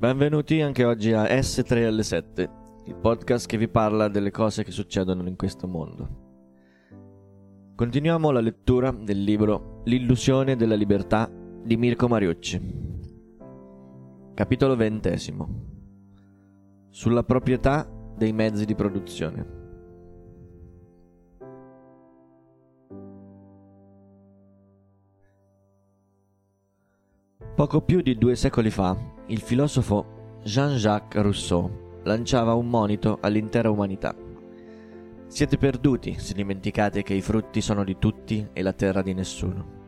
Benvenuti anche oggi a S3L7, il podcast che vi parla delle cose che succedono in questo mondo. Continuiamo la lettura del libro L'illusione della libertà di Mirko Mariucci. Capitolo XX. Sulla proprietà dei mezzi di produzione. Poco più di due secoli fa, il filosofo Jean-Jacques Rousseau lanciava un monito all'intera umanità. Siete perduti se dimenticate che i frutti sono di tutti e la terra di nessuno.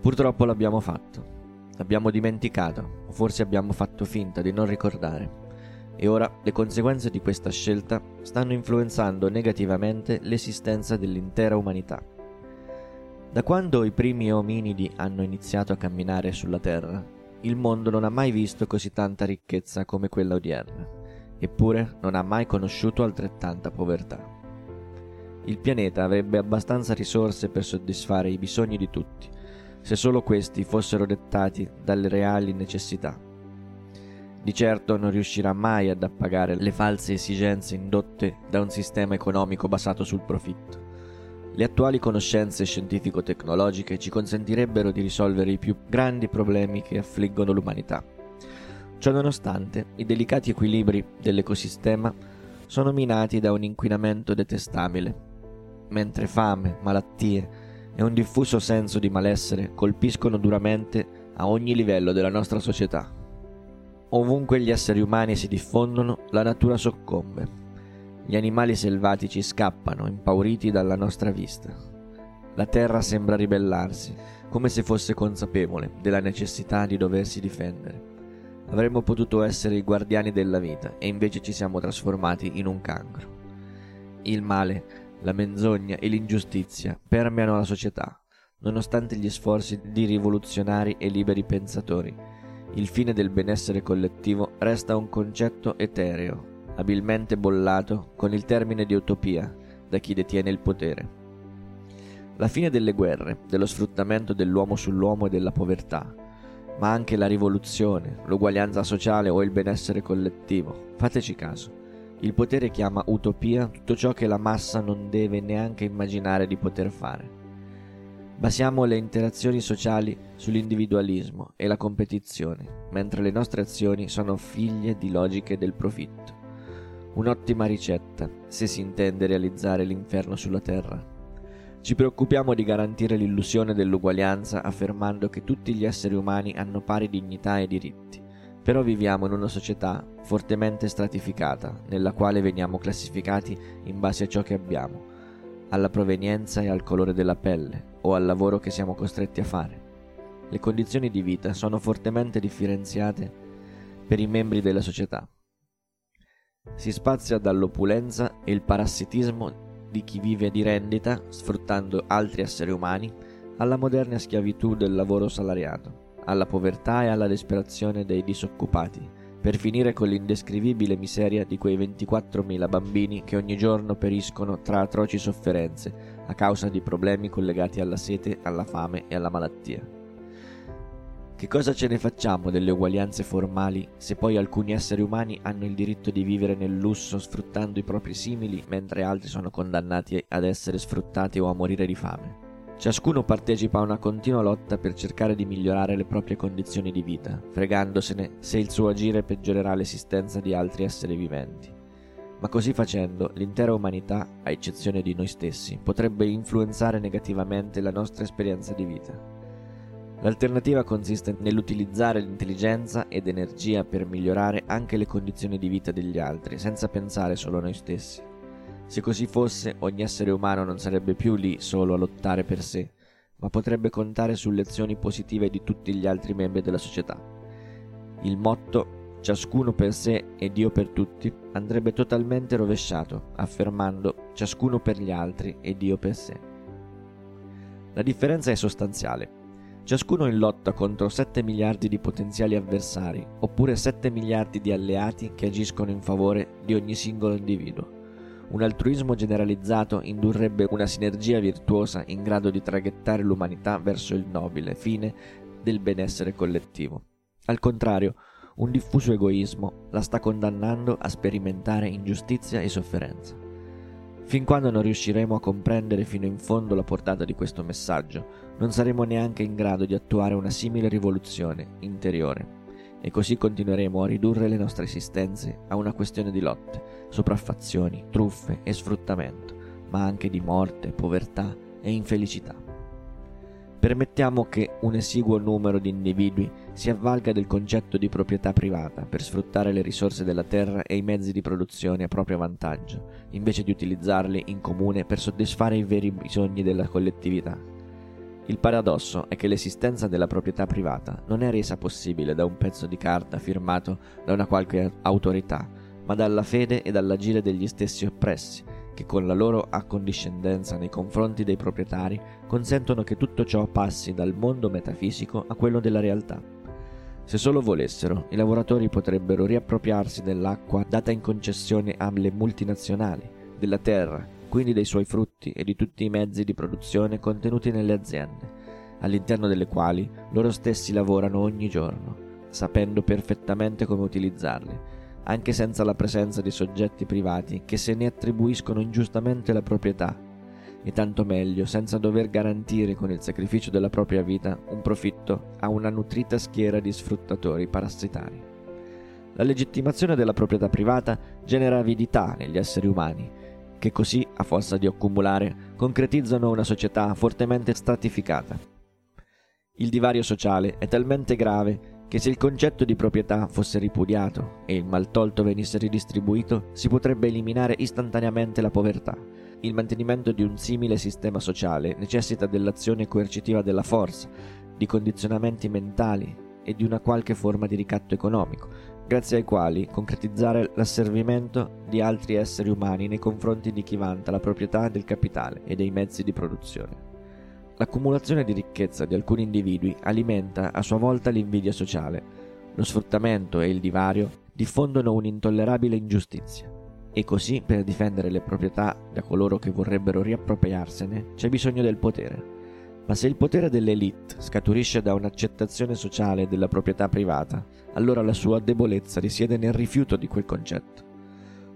Purtroppo l'abbiamo fatto. L'abbiamo dimenticato, o forse abbiamo fatto finta di non ricordare. E ora le conseguenze di questa scelta stanno influenzando negativamente l'esistenza dell'intera umanità. Da quando i primi ominidi hanno iniziato a camminare sulla Terra, il mondo non ha mai visto così tanta ricchezza come quella odierna, eppure non ha mai conosciuto altrettanta povertà. Il pianeta avrebbe abbastanza risorse per soddisfare i bisogni di tutti, se solo questi fossero dettati dalle reali necessità. Di certo non riuscirà mai ad appagare le false esigenze indotte da un sistema economico basato sul profitto. Le attuali conoscenze scientifico-tecnologiche ci consentirebbero di risolvere i più grandi problemi che affliggono l'umanità. Ciononostante, i delicati equilibri dell'ecosistema sono minati da un inquinamento detestabile, mentre fame, malattie e un diffuso senso di malessere colpiscono duramente a ogni livello della nostra società. Ovunque gli esseri umani si diffondono, la natura soccombe gli animali selvatici scappano, impauriti dalla nostra vista. La terra sembra ribellarsi, come se fosse consapevole della necessità di doversi difendere. Avremmo potuto essere i guardiani della vita e invece ci siamo trasformati in un cancro. Il male, la menzogna e l'ingiustizia permeano la società, nonostante gli sforzi di rivoluzionari e liberi pensatori. Il fine del benessere collettivo resta un concetto etereo, abilmente bollato con il termine di utopia da chi detiene il potere. La fine delle guerre, dello sfruttamento dell'uomo sull'uomo e della povertà, ma anche la rivoluzione, l'uguaglianza sociale o il benessere collettivo. Fateci caso. Il potere chiama utopia tutto ciò che la massa non deve neanche immaginare di poter fare. Basiamo le interazioni sociali sull'individualismo e la competizione, mentre le nostre azioni sono figlie di logiche del profitto. Un'ottima ricetta se si intende realizzare l'inferno sulla terra. Ci preoccupiamo di garantire l'illusione dell'uguaglianza affermando che tutti gli esseri umani hanno pari dignità e diritti, però viviamo in una società fortemente stratificata nella quale veniamo classificati in base a ciò che abbiamo, alla provenienza e al colore della pelle o al lavoro che siamo costretti a fare. Le condizioni di vita sono fortemente differenziate per i membri della società. Si spazia dall'opulenza e il parassitismo di chi vive di rendita sfruttando altri esseri umani alla moderna schiavitù del lavoro salariato, alla povertà e alla disperazione dei disoccupati, per finire con l'indescrivibile miseria di quei 24.000 bambini che ogni giorno periscono tra atroci sofferenze a causa di problemi collegati alla sete, alla fame e alla malattia. Che cosa ce ne facciamo delle uguaglianze formali se poi alcuni esseri umani hanno il diritto di vivere nel lusso sfruttando i propri simili mentre altri sono condannati ad essere sfruttati o a morire di fame? Ciascuno partecipa a una continua lotta per cercare di migliorare le proprie condizioni di vita, fregandosene se il suo agire peggiorerà l'esistenza di altri esseri viventi. Ma così facendo, l'intera umanità, a eccezione di noi stessi, potrebbe influenzare negativamente la nostra esperienza di vita. L'alternativa consiste nell'utilizzare l'intelligenza ed energia per migliorare anche le condizioni di vita degli altri, senza pensare solo a noi stessi. Se così fosse, ogni essere umano non sarebbe più lì solo a lottare per sé, ma potrebbe contare sulle azioni positive di tutti gli altri membri della società. Il motto ciascuno per sé e Dio per tutti andrebbe totalmente rovesciato, affermando ciascuno per gli altri e Dio per sé. La differenza è sostanziale ciascuno in lotta contro 7 miliardi di potenziali avversari, oppure 7 miliardi di alleati che agiscono in favore di ogni singolo individuo. Un altruismo generalizzato indurrebbe una sinergia virtuosa in grado di traghettare l'umanità verso il nobile fine del benessere collettivo. Al contrario, un diffuso egoismo la sta condannando a sperimentare ingiustizia e sofferenza. Fin quando non riusciremo a comprendere fino in fondo la portata di questo messaggio, non saremo neanche in grado di attuare una simile rivoluzione interiore e così continueremo a ridurre le nostre esistenze a una questione di lotte, sopraffazioni, truffe e sfruttamento, ma anche di morte, povertà e infelicità. Permettiamo che un esiguo numero di individui si avvalga del concetto di proprietà privata per sfruttare le risorse della terra e i mezzi di produzione a proprio vantaggio, invece di utilizzarli in comune per soddisfare i veri bisogni della collettività. Il paradosso è che l'esistenza della proprietà privata non è resa possibile da un pezzo di carta firmato da una qualche autorità, ma dalla fede e dall'agire degli stessi oppressi, che con la loro accondiscendenza nei confronti dei proprietari consentono che tutto ciò passi dal mondo metafisico a quello della realtà. Se solo volessero, i lavoratori potrebbero riappropriarsi dell'acqua data in concessione alle multinazionali, della terra, quindi dei suoi frutti e di tutti i mezzi di produzione contenuti nelle aziende, all'interno delle quali loro stessi lavorano ogni giorno, sapendo perfettamente come utilizzarli, anche senza la presenza di soggetti privati che se ne attribuiscono ingiustamente la proprietà, e tanto meglio senza dover garantire con il sacrificio della propria vita un profitto a una nutrita schiera di sfruttatori parassitari. La legittimazione della proprietà privata genera avidità negli esseri umani, che così, a forza di accumulare, concretizzano una società fortemente stratificata. Il divario sociale è talmente grave che se il concetto di proprietà fosse ripudiato e il maltolto venisse ridistribuito, si potrebbe eliminare istantaneamente la povertà. Il mantenimento di un simile sistema sociale necessita dell'azione coercitiva della forza, di condizionamenti mentali e di una qualche forma di ricatto economico, grazie ai quali concretizzare l'asservimento di altri esseri umani nei confronti di chi vanta la proprietà del capitale e dei mezzi di produzione. L'accumulazione di ricchezza di alcuni individui alimenta a sua volta l'invidia sociale. Lo sfruttamento e il divario diffondono un'intollerabile ingiustizia. E così, per difendere le proprietà da coloro che vorrebbero riappropriarsene, c'è bisogno del potere. Ma se il potere dell'elite scaturisce da un'accettazione sociale della proprietà privata, allora la sua debolezza risiede nel rifiuto di quel concetto.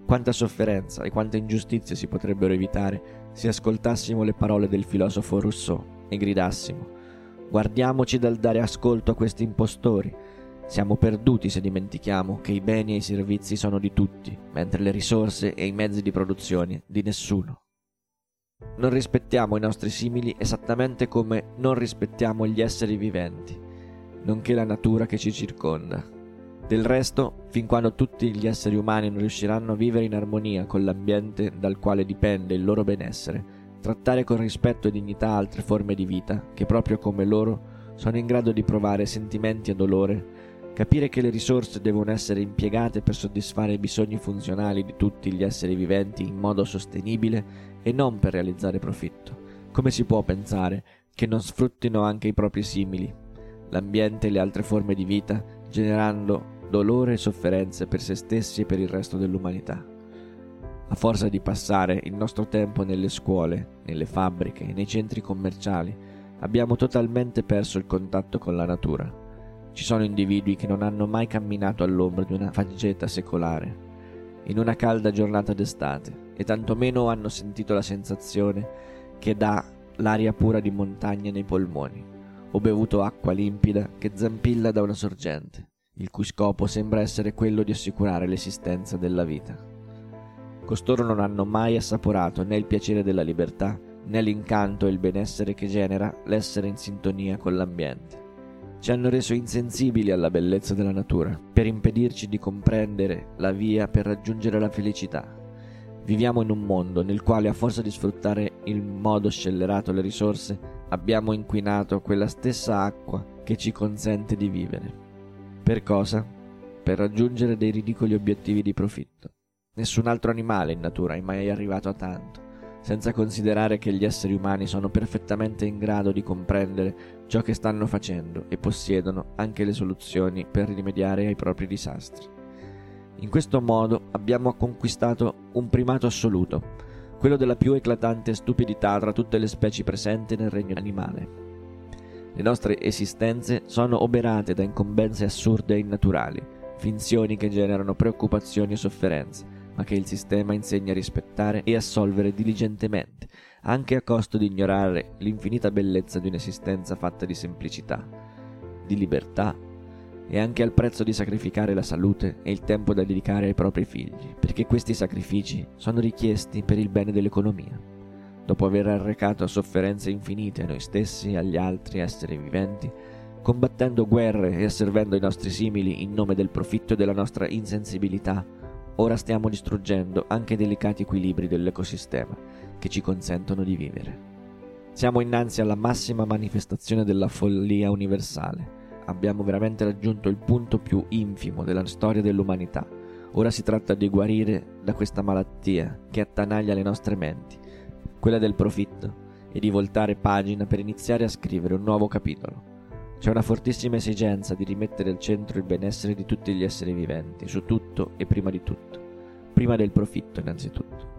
Quanta sofferenza e quante ingiustizie si potrebbero evitare se ascoltassimo le parole del filosofo Rousseau e gridassimo Guardiamoci dal dare ascolto a questi impostori. Siamo perduti se dimentichiamo che i beni e i servizi sono di tutti, mentre le risorse e i mezzi di produzione di nessuno. Non rispettiamo i nostri simili esattamente come non rispettiamo gli esseri viventi, nonché la natura che ci circonda. Del resto, fin quando tutti gli esseri umani non riusciranno a vivere in armonia con l'ambiente dal quale dipende il loro benessere, trattare con rispetto e dignità altre forme di vita, che proprio come loro sono in grado di provare sentimenti e dolore, capire che le risorse devono essere impiegate per soddisfare i bisogni funzionali di tutti gli esseri viventi in modo sostenibile e non per realizzare profitto. Come si può pensare che non sfruttino anche i propri simili, l'ambiente e le altre forme di vita, generando dolore e sofferenze per se stessi e per il resto dell'umanità. A forza di passare il nostro tempo nelle scuole, nelle fabbriche nei centri commerciali, abbiamo totalmente perso il contatto con la natura. Ci sono individui che non hanno mai camminato all'ombra di una faggeta secolare, in una calda giornata d'estate, e tantomeno hanno sentito la sensazione che dà l'aria pura di montagna nei polmoni, o bevuto acqua limpida che zampilla da una sorgente il cui scopo sembra essere quello di assicurare l'esistenza della vita. Costoro non hanno mai assaporato né il piacere della libertà, né l'incanto e il benessere che genera l'essere in sintonia con l'ambiente. Ci hanno reso insensibili alla bellezza della natura, per impedirci di comprendere la via per raggiungere la felicità. Viviamo in un mondo nel quale a forza di sfruttare in modo scellerato le risorse abbiamo inquinato quella stessa acqua che ci consente di vivere. Per cosa? Per raggiungere dei ridicoli obiettivi di profitto. Nessun altro animale in natura è mai arrivato a tanto, senza considerare che gli esseri umani sono perfettamente in grado di comprendere ciò che stanno facendo e possiedono anche le soluzioni per rimediare ai propri disastri. In questo modo abbiamo conquistato un primato assoluto, quello della più eclatante stupidità tra tutte le specie presenti nel regno animale. Le nostre esistenze sono oberate da incombenze assurde e innaturali, finzioni che generano preoccupazioni e sofferenze, ma che il sistema insegna a rispettare e assolvere diligentemente, anche a costo di ignorare l'infinita bellezza di un'esistenza fatta di semplicità, di libertà e anche al prezzo di sacrificare la salute e il tempo da dedicare ai propri figli, perché questi sacrifici sono richiesti per il bene dell'economia. Dopo aver arrecato sofferenze infinite a noi stessi e agli altri esseri viventi, combattendo guerre e asservendo i nostri simili in nome del profitto e della nostra insensibilità, ora stiamo distruggendo anche i delicati equilibri dell'ecosistema che ci consentono di vivere. Siamo innanzi alla massima manifestazione della follia universale abbiamo veramente raggiunto il punto più infimo della storia dell'umanità. Ora si tratta di guarire da questa malattia che attanaglia le nostre menti, quella del profitto, e di voltare pagina per iniziare a scrivere un nuovo capitolo. C'è una fortissima esigenza di rimettere al centro il benessere di tutti gli esseri viventi, su tutto e prima di tutto, prima del profitto innanzitutto.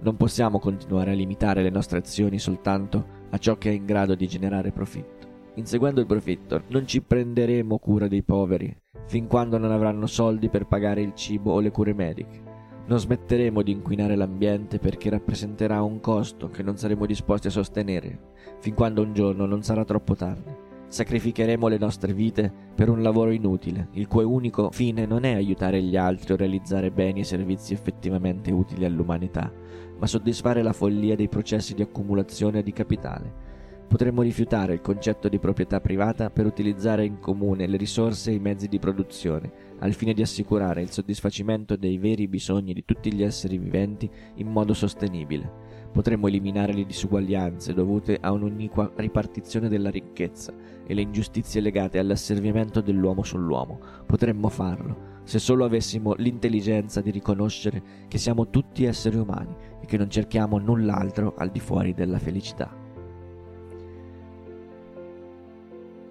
Non possiamo continuare a limitare le nostre azioni soltanto a ciò che è in grado di generare profitto inseguendo il profitto, non ci prenderemo cura dei poveri, fin quando non avranno soldi per pagare il cibo o le cure mediche. Non smetteremo di inquinare l'ambiente perché rappresenterà un costo che non saremo disposti a sostenere, fin quando un giorno non sarà troppo tardi. Sacrificheremo le nostre vite per un lavoro inutile, il cui unico fine non è aiutare gli altri o realizzare beni e servizi effettivamente utili all'umanità, ma soddisfare la follia dei processi di accumulazione di capitale Potremmo rifiutare il concetto di proprietà privata per utilizzare in comune le risorse e i mezzi di produzione, al fine di assicurare il soddisfacimento dei veri bisogni di tutti gli esseri viventi in modo sostenibile. Potremmo eliminare le disuguaglianze dovute a un'uniqua ripartizione della ricchezza e le ingiustizie legate all'asservimento dell'uomo sull'uomo. Potremmo farlo se solo avessimo l'intelligenza di riconoscere che siamo tutti esseri umani e che non cerchiamo null'altro al di fuori della felicità.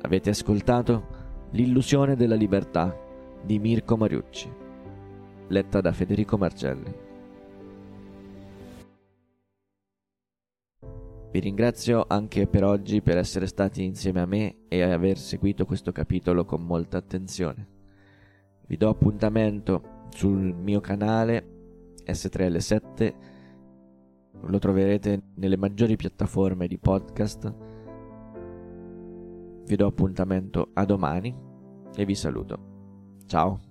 Avete ascoltato L'illusione della libertà di Mirko Mariucci, letta da Federico Marcelli. Vi ringrazio anche per oggi per essere stati insieme a me e aver seguito questo capitolo con molta attenzione. Vi do appuntamento sul mio canale S3L7, lo troverete nelle maggiori piattaforme di podcast vi do appuntamento a domani e vi saluto. Ciao.